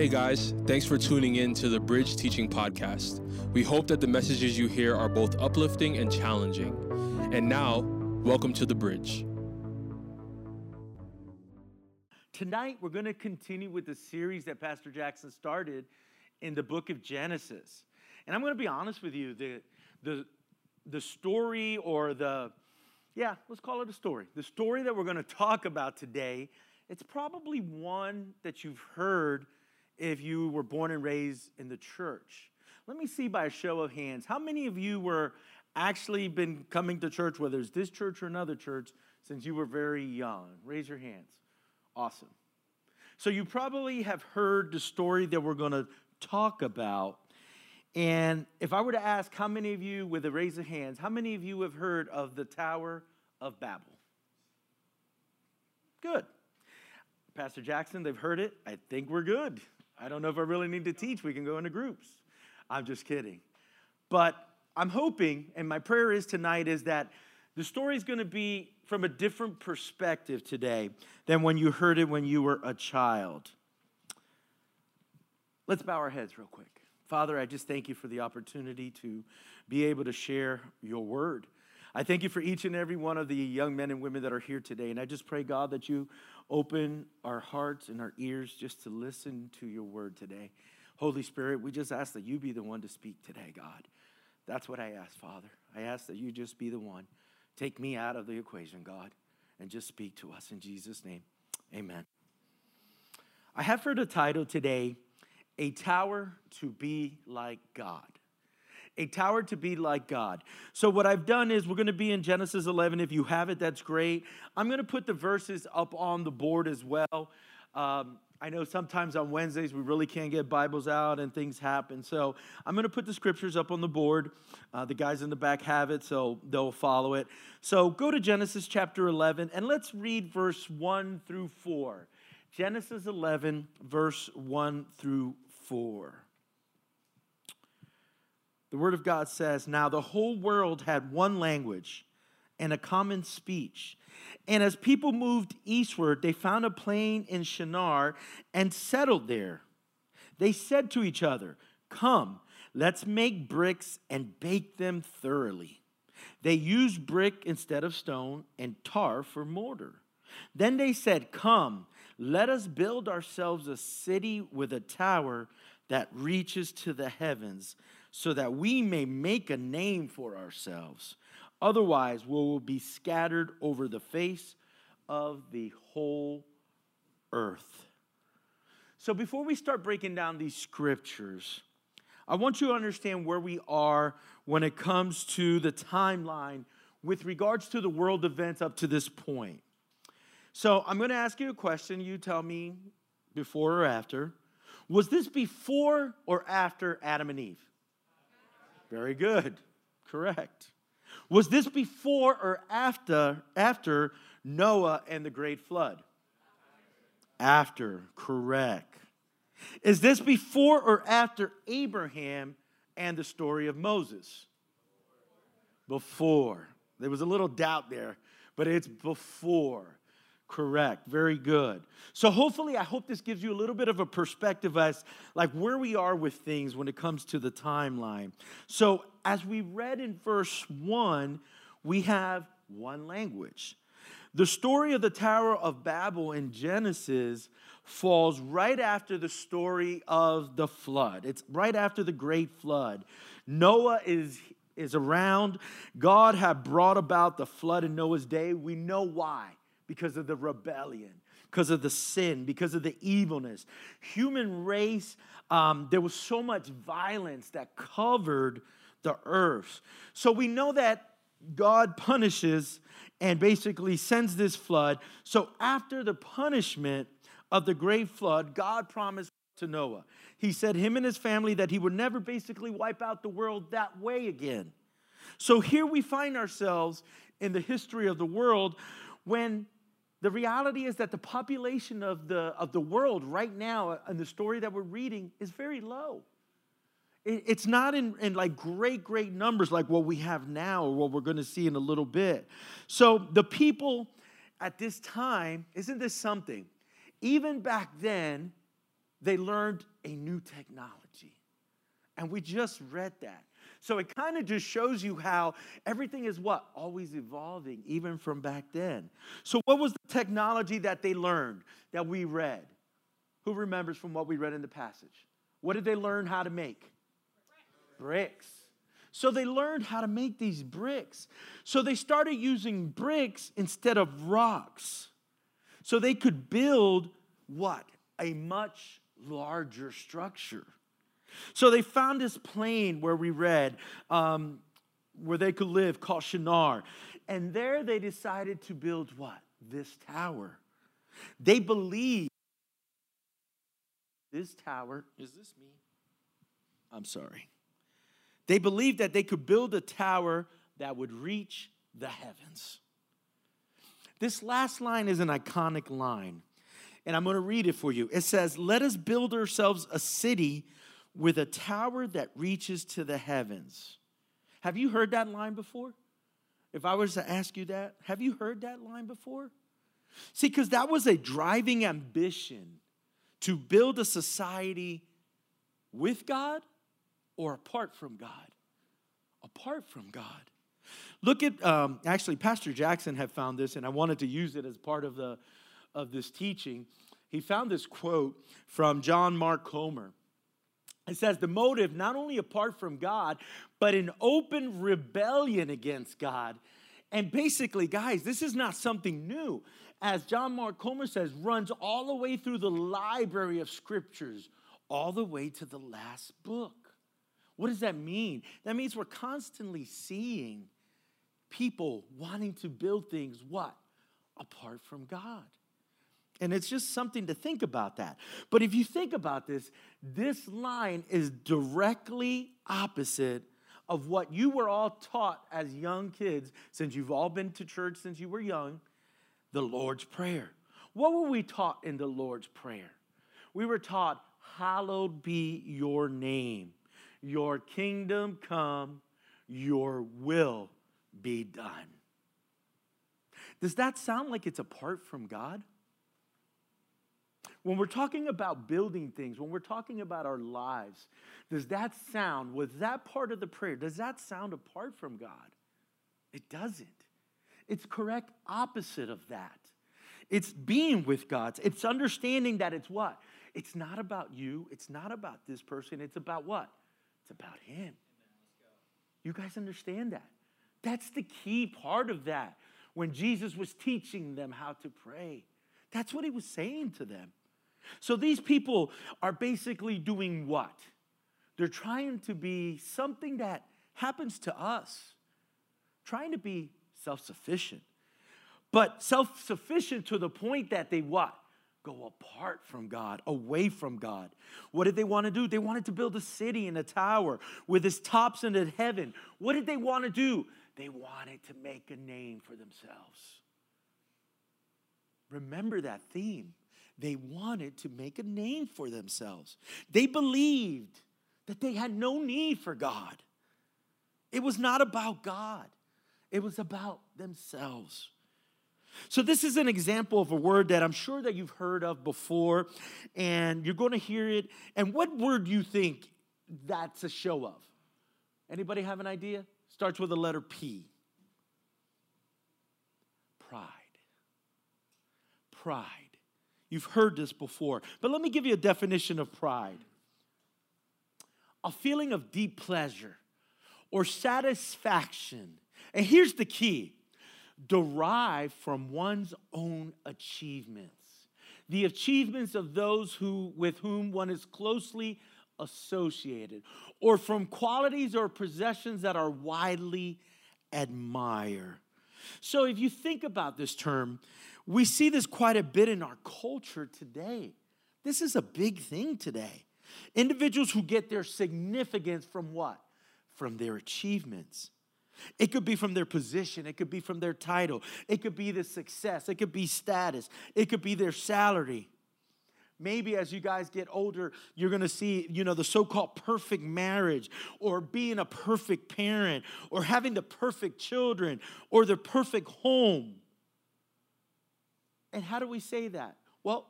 Hey guys, thanks for tuning in to the Bridge Teaching Podcast. We hope that the messages you hear are both uplifting and challenging. And now, welcome to the Bridge. Tonight, we're going to continue with the series that Pastor Jackson started in the book of Genesis. And I'm going to be honest with you, the, the, the story or the, yeah, let's call it a story. The story that we're going to talk about today, it's probably one that you've heard if you were born and raised in the church. Let me see by a show of hands, how many of you were actually been coming to church, whether it's this church or another church, since you were very young? Raise your hands. Awesome. So you probably have heard the story that we're going to talk about. And if I were to ask how many of you, with a raise of hands, how many of you have heard of the Tower of Babel? Good. Pastor Jackson, they've heard it. I think we're good. I don't know if I really need to teach. We can go into groups. I'm just kidding. But I'm hoping, and my prayer is tonight, is that the story is going to be from a different perspective today than when you heard it when you were a child. Let's bow our heads real quick. Father, I just thank you for the opportunity to be able to share your word. I thank you for each and every one of the young men and women that are here today. And I just pray, God, that you open our hearts and our ears just to listen to your word today. Holy Spirit, we just ask that you be the one to speak today, God. That's what I ask, Father. I ask that you just be the one. Take me out of the equation, God, and just speak to us in Jesus' name. Amen. I have for the title today, A Tower to Be Like God a tower to be like God. So, what I've done is we're going to be in Genesis 11. If you have it, that's great. I'm going to put the verses up on the board as well. Um, I know sometimes on Wednesdays we really can't get Bibles out and things happen. So I'm going to put the scriptures up on the board. Uh, the guys in the back have it, so they'll follow it. So go to Genesis chapter 11 and let's read verse 1 through 4. Genesis 11, verse 1 through 4. The Word of God says, Now the whole world had one language and a common speech. And as people moved eastward, they found a plain in Shinar and settled there. They said to each other, Come, let's make bricks and bake them thoroughly. They used brick instead of stone and tar for mortar. Then they said, Come, let us build ourselves a city with a tower that reaches to the heavens so that we may make a name for ourselves. Otherwise, we will be scattered over the face of the whole earth. So, before we start breaking down these scriptures, I want you to understand where we are when it comes to the timeline with regards to the world events up to this point. So, I'm going to ask you a question. You tell me before or after. Was this before or after Adam and Eve? Very good. Correct. Was this before or after after Noah and the great flood? After, correct. Is this before or after Abraham and the story of Moses? Before. There was a little doubt there, but it's before. Correct. Very good. So hopefully I hope this gives you a little bit of a perspective as like where we are with things when it comes to the timeline. So as we read in verse 1, we have one language. The story of the Tower of Babel in Genesis falls right after the story of the flood. It's right after the great flood. Noah is is around. God had brought about the flood in Noah's day. We know why because of the rebellion, because of the sin, because of the evilness. Human race, um, there was so much violence that covered the earth. So we know that God punishes and basically sends this flood. So after the punishment of the great flood, God promised to Noah. He said him and his family that he would never basically wipe out the world that way again. So here we find ourselves in the history of the world when the reality is that the population of the, of the world right now, uh, and the story that we're reading, is very low. It, it's not in, in like great, great numbers like what we have now or what we're going to see in a little bit. So the people at this time, isn't this something? Even back then, they learned a new technology. And we just read that. So it kind of just shows you how everything is what? Always evolving, even from back then. So, what was the technology that they learned that we read? Who remembers from what we read in the passage? What did they learn how to make? Bricks. So they learned how to make these bricks. So they started using bricks instead of rocks. So they could build what? A much larger structure. So they found this plain where we read, um, where they could live, called Shinar. And there they decided to build what? This tower. They believed this tower. Is this me? I'm sorry. They believed that they could build a tower that would reach the heavens. This last line is an iconic line, and I'm going to read it for you. It says, Let us build ourselves a city with a tower that reaches to the heavens. Have you heard that line before? If I was to ask you that, have you heard that line before? See, because that was a driving ambition to build a society with God or apart from God. Apart from God. Look at, um, actually, Pastor Jackson had found this, and I wanted to use it as part of, the, of this teaching. He found this quote from John Mark Comer. It says, the motive, not only apart from God, but an open rebellion against God. And basically, guys, this is not something new. As John Mark Comer says, runs all the way through the library of scriptures, all the way to the last book. What does that mean? That means we're constantly seeing people wanting to build things, what? Apart from God. And it's just something to think about that. But if you think about this, this line is directly opposite of what you were all taught as young kids, since you've all been to church since you were young, the Lord's Prayer. What were we taught in the Lord's Prayer? We were taught, Hallowed be your name, your kingdom come, your will be done. Does that sound like it's apart from God? When we're talking about building things, when we're talking about our lives, does that sound, with that part of the prayer, does that sound apart from God? It doesn't. It's correct opposite of that. It's being with God. It's understanding that it's what? It's not about you. It's not about this person. It's about what? It's about Him. You guys understand that? That's the key part of that. When Jesus was teaching them how to pray, that's what He was saying to them. So these people are basically doing what? They're trying to be something that happens to us, trying to be self sufficient. But self sufficient to the point that they what? Go apart from God, away from God. What did they want to do? They wanted to build a city and a tower with its tops into heaven. What did they want to do? They wanted to make a name for themselves. Remember that theme. They wanted to make a name for themselves. They believed that they had no need for God. It was not about God, it was about themselves. So, this is an example of a word that I'm sure that you've heard of before, and you're going to hear it. And what word do you think that's a show of? Anybody have an idea? Starts with the letter P. Pride. Pride. You've heard this before, but let me give you a definition of pride a feeling of deep pleasure or satisfaction. And here's the key derived from one's own achievements, the achievements of those who, with whom one is closely associated, or from qualities or possessions that are widely admired. So if you think about this term, we see this quite a bit in our culture today. This is a big thing today. Individuals who get their significance from what? From their achievements. It could be from their position, it could be from their title, it could be the success, it could be status, it could be their salary. Maybe as you guys get older, you're gonna see, you know, the so called perfect marriage, or being a perfect parent, or having the perfect children, or the perfect home. And how do we say that? Well,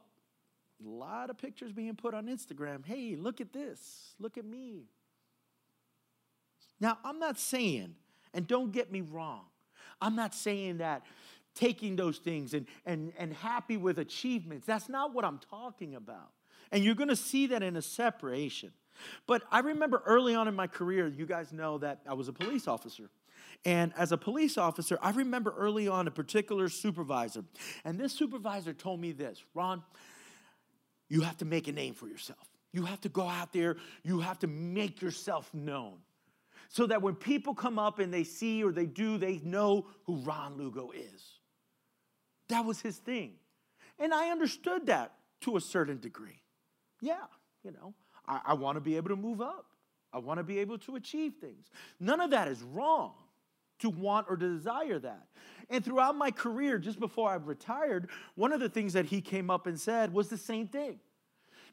a lot of pictures being put on Instagram. Hey, look at this. Look at me. Now, I'm not saying, and don't get me wrong, I'm not saying that taking those things and, and, and happy with achievements, that's not what I'm talking about. And you're going to see that in a separation. But I remember early on in my career, you guys know that I was a police officer. And as a police officer, I remember early on a particular supervisor. And this supervisor told me this Ron, you have to make a name for yourself. You have to go out there, you have to make yourself known. So that when people come up and they see or they do, they know who Ron Lugo is. That was his thing. And I understood that to a certain degree. Yeah, you know, I, I want to be able to move up. I want to be able to achieve things. None of that is wrong to want or to desire that. And throughout my career, just before I retired, one of the things that he came up and said was the same thing.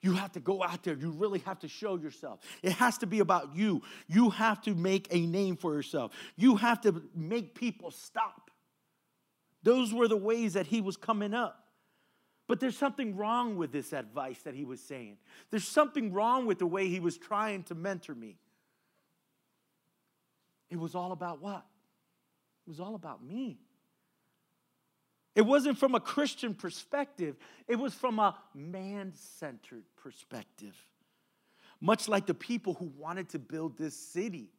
You have to go out there. You really have to show yourself. It has to be about you. You have to make a name for yourself. You have to make people stop. Those were the ways that he was coming up. But there's something wrong with this advice that he was saying. There's something wrong with the way he was trying to mentor me. It was all about what? It was all about me. It wasn't from a Christian perspective, it was from a man centered perspective. Much like the people who wanted to build this city.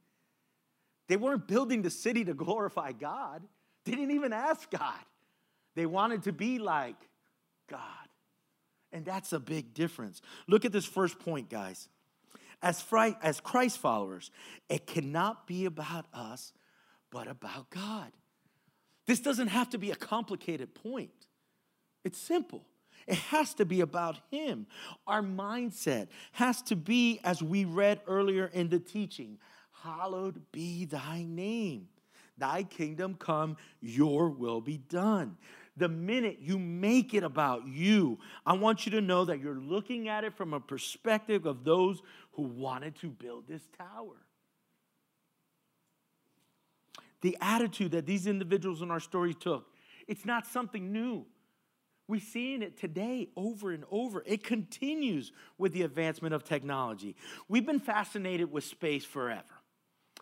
They weren't building the city to glorify God, they didn't even ask God. They wanted to be like God. And that's a big difference. Look at this first point, guys. As, as Christ followers, it cannot be about us, but about God. This doesn't have to be a complicated point, it's simple. It has to be about Him. Our mindset has to be, as we read earlier in the teaching, hallowed be thy name. Thy kingdom come, your will be done. The minute you make it about you, I want you to know that you're looking at it from a perspective of those who wanted to build this tower. The attitude that these individuals in our story took, it's not something new. We're seeing it today over and over. It continues with the advancement of technology. We've been fascinated with space forever.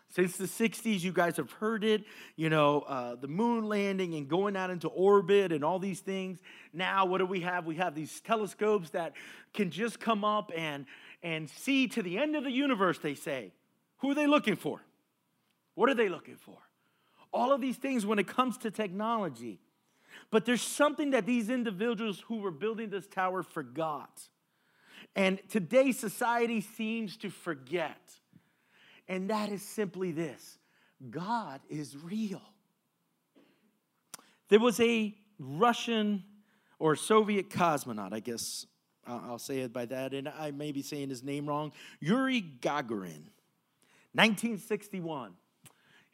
Since the 60s, you guys have heard it, you know, uh, the moon landing and going out into orbit and all these things. Now, what do we have? We have these telescopes that can just come up and, and see to the end of the universe, they say. Who are they looking for? What are they looking for? All of these things when it comes to technology. But there's something that these individuals who were building this tower forgot. And today, society seems to forget and that is simply this God is real. There was a Russian or Soviet cosmonaut, I guess I'll say it by that, and I may be saying his name wrong Yuri Gagarin, 1961.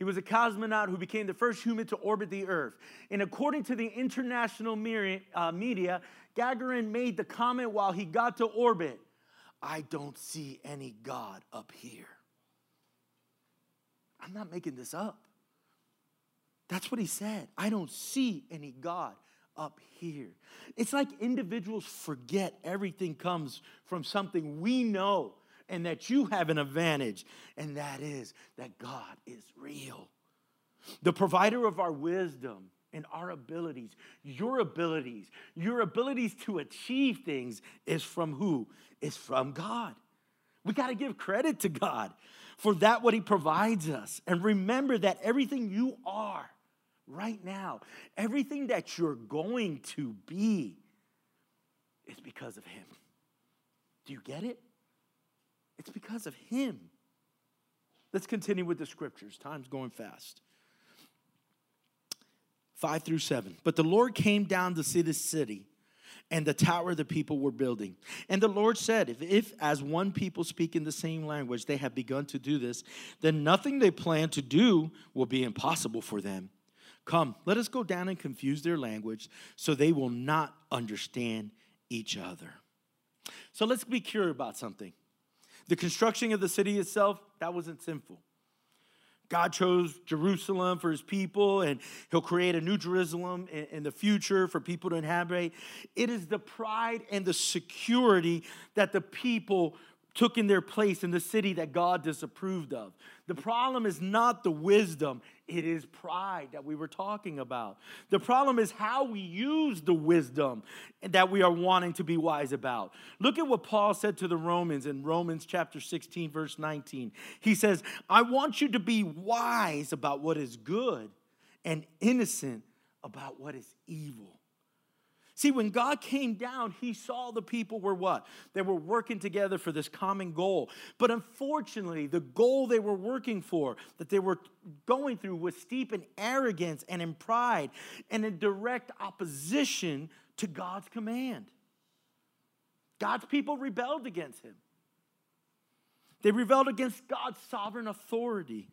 He was a cosmonaut who became the first human to orbit the Earth. And according to the international uh, media, Gagarin made the comment while he got to orbit I don't see any God up here. I'm not making this up. That's what he said. I don't see any God up here. It's like individuals forget everything comes from something we know and that you have an advantage, and that is that God is real. The provider of our wisdom and our abilities, your abilities, your abilities to achieve things is from who? Is from God. We got to give credit to God for that what he provides us. And remember that everything you are right now, everything that you're going to be, is because of him. Do you get it? It's because of him. Let's continue with the scriptures. Time's going fast. 5 through 7. But the Lord came down to see the city and the tower the people were building. And the Lord said, if, if, as one people speak in the same language, they have begun to do this, then nothing they plan to do will be impossible for them. Come, let us go down and confuse their language so they will not understand each other. So let's be curious about something. The construction of the city itself, that wasn't sinful. God chose Jerusalem for his people, and he'll create a new Jerusalem in, the future for people to inhabit. It is the pride and the security that the people took in their place in the city that God disapproved of. The problem is not the wisdom, it is pride that we were talking about. The problem is how we use the wisdom that we are wanting to be wise about. Look at what Paul said to the Romans in Romans chapter 16, verse 19. He says, I want you to be wise about what is good and innocent about what is evil. See, when God came down, he saw the people were what? They were working together for this common goal. But unfortunately, the goal they were working for, that they were going through, was steep in arrogance and in pride and in direct opposition to God's command. God's people rebelled against him. They rebelled against God's sovereign authority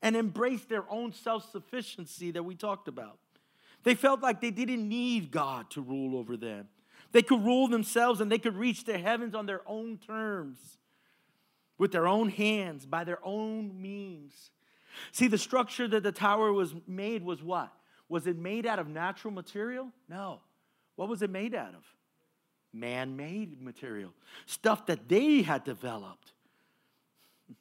and embraced their own self sufficiency that we talked about. They felt like they didn't need God to rule over them. They could rule themselves and they could reach the heavens on their own terms, with their own hands, by their own means. See, the structure that the tower was made was what? Was it made out of natural material? No. What was it made out of? Man made material, stuff that they had developed.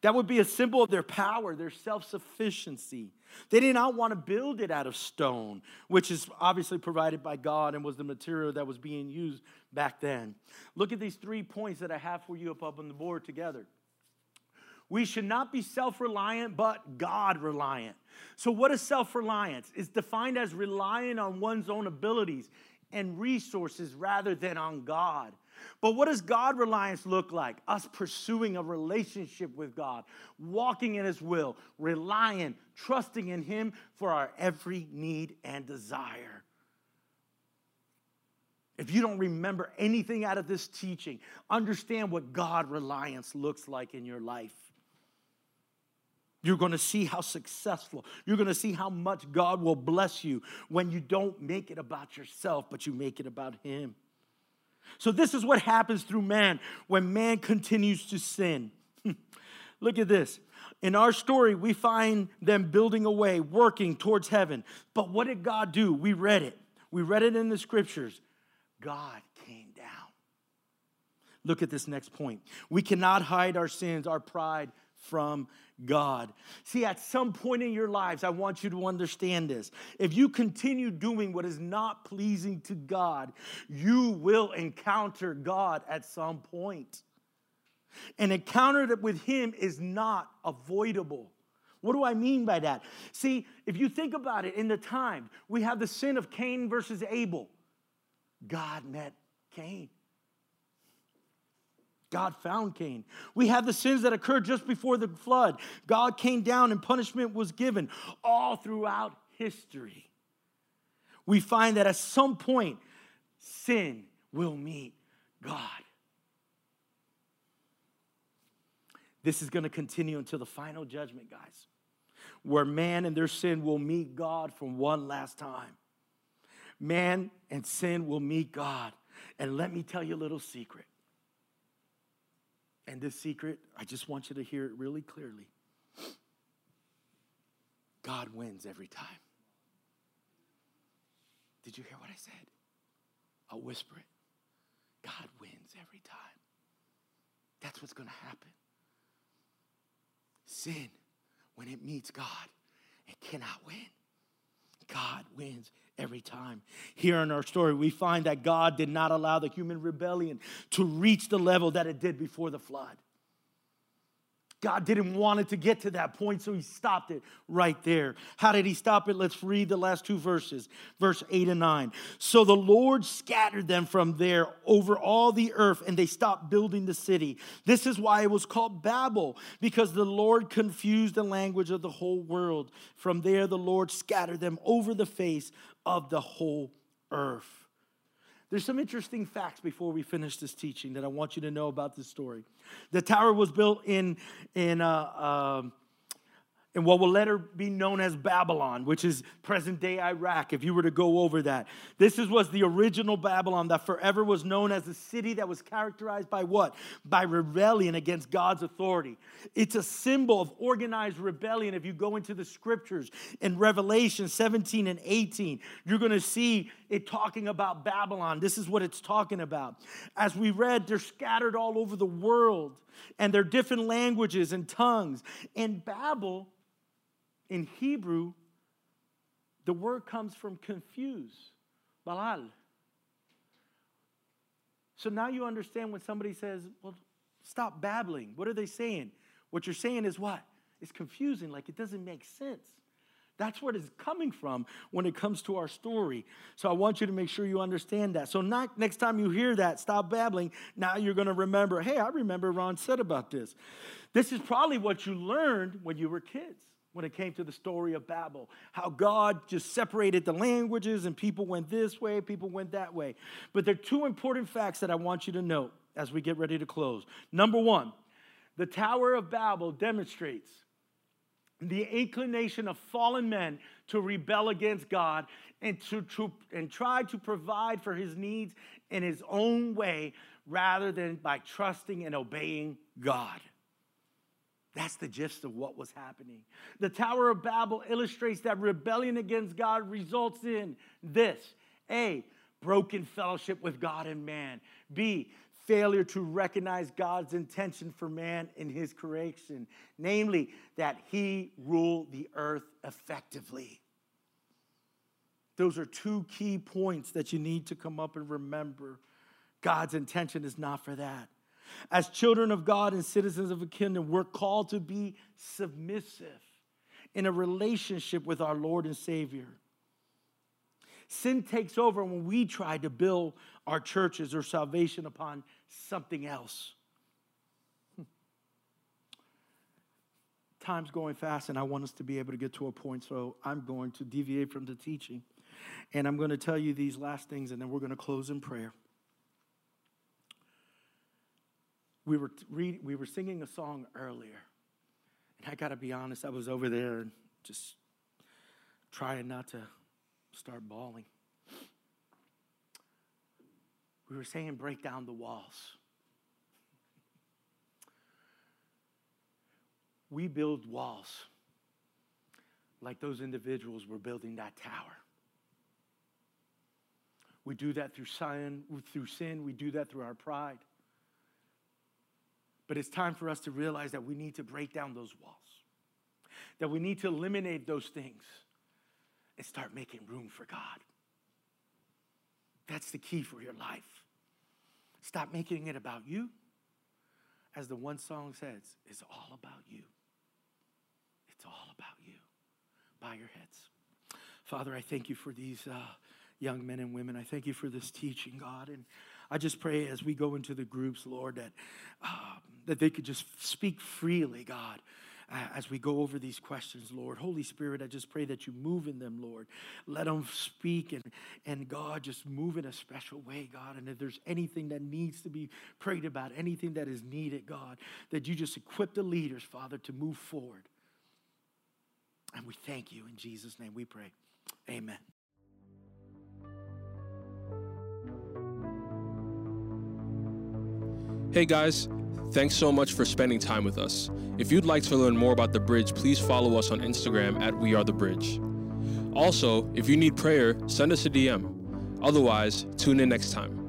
That would be a symbol of their power, their self sufficiency. They did not want to build it out of stone, which is obviously provided by God and was the material that was being used back then. Look at these three points that I have for you up, up on the board together. We should not be self reliant, but God reliant. So, what is self reliance? It's defined as relying on one's own abilities and resources rather than on God. But what does God reliance look like? Us pursuing a relationship with God, walking in His will, relying, trusting in Him for our every need and desire. If you don't remember anything out of this teaching, understand what God reliance looks like in your life. You're going to see how successful, you're going to see how much God will bless you when you don't make it about yourself, but you make it about Him. So, this is what happens through man when man continues to sin. Look at this. In our story, we find them building away, working towards heaven. But what did God do? We read it. We read it in the scriptures. God came down. Look at this next point. We cannot hide our sins, our pride from God. See, at some point in your lives, I want you to understand this. If you continue doing what is not pleasing to God, you will encounter God at some point. An encounter with Him is not avoidable. What do I mean by that? See, if you think about it, in the time, we have the sin of Cain versus Abel. God met Cain. God found Cain. We have the sins that occurred just before the flood. God came down and punishment was given all throughout history. We find that at some point, sin will meet God. This is going to continue until the final judgment, guys, where man and their sin will meet God from one last time. Man and sin will meet God. And let me tell you a little secret and this secret, I just want you to hear it really clearly. God wins every time. Did you hear what I said? I'll whisper it. God wins every time. That's what's going to happen. Sin, when it meets God, it cannot win. God wins every time. Here in our story, we find that God did not allow the human rebellion to reach the level that it did before the flood. God didn't want it to get to that point, so he stopped it right there. How did he stop it? Let's read the last two verses, verse 8 and 9. So the Lord scattered them from there over all the earth, and they stopped building the city. This is why it was called Babel, because the Lord confused the language of the whole world. From there, the Lord scattered them over the face of the whole earth. There's some interesting facts before we finish this teaching that I want you to know about this story. The tower was built in, in, uh, uh, in what will later be known as Babylon, which is present day Iraq, if you were to go over that. This is, was the original Babylon that forever was known as a city that was characterized by what? By rebellion against God's authority. It's a symbol of organized rebellion. If you go into the scriptures in Revelation 17 and 18, you're going to see it talking about Babylon. This is what it's talking about. As we read, they're scattered all over the world and they're different languages and tongues. And Babel in Hebrew, the word comes from confuse, balal. So now you understand when somebody says, well, stop babbling. What are they saying? What you're saying is what? It's confusing, like it doesn't make sense. That's what it's coming from when it comes to our story. So I want you to make sure you understand that. So not, next time you hear that, stop babbling. Now you're going to remember, hey, I remember Ron said about this. This is probably what you learned when you were kids when it came to the story of Babel. How God just separated the languages and people went this way, people went that way. But there are two important facts that I want you to note as we get ready to close. Number one, the Tower of Babel demonstrates the inclination of fallen men to rebel against God and to, to, and try to provide for his needs in his own way rather than by trusting and obeying God. That's the gist of what was happening. The Tower of Babel illustrates that rebellion against God results in this A, broken fellowship with God and man. B, failure to recognize God's intention for man in his creation, namely, that he rule the earth effectively. Those are two key points that you need to come up and remember. God's intention is not for that. As children of God and citizens of a kingdom, we're called to be submissive in a relationship with our Lord and Savior. Sin takes over when we try to build our churches or salvation upon something else. Hmm. Time's going fast, and I want us to be able to get to a point, so I'm going to deviate from the teaching. And I'm going to tell you these last things, and then we're going to close in prayer. We were, read, we were singing a song earlier. And I got to be honest, I was over there just trying not to start bawling. We were saying, break down the walls. We build walls like those individuals were building that tower. We do that through sin, through sin, we do that through our pride. But it's time for us to realize that we need to break down those walls, that we need to eliminate those things and start making room for God. That's the key for your life. Stop making it about you. As the one song says, it's all about you. It's all about you. Bow your heads. Father, I thank you for these uh, young men and women. I thank you for this teaching, God. And I just pray as we go into the groups, Lord, that, uh, that they could just speak freely, God. As we go over these questions, Lord. Holy Spirit, I just pray that you move in them, Lord. Let them speak and, and God, just move in a special way, God. And if there's anything that needs to be prayed about, anything that is needed, God, that you just equip the leaders, Father, to move forward. And we thank you. In Jesus' name we pray. Amen. Hey guys, thanks so much for spending time with us. If you'd like to learn more about The Bridge, please follow us on Instagram at We Are The Bridge. Also, if you need prayer, send us a DM. Otherwise, tune in next time.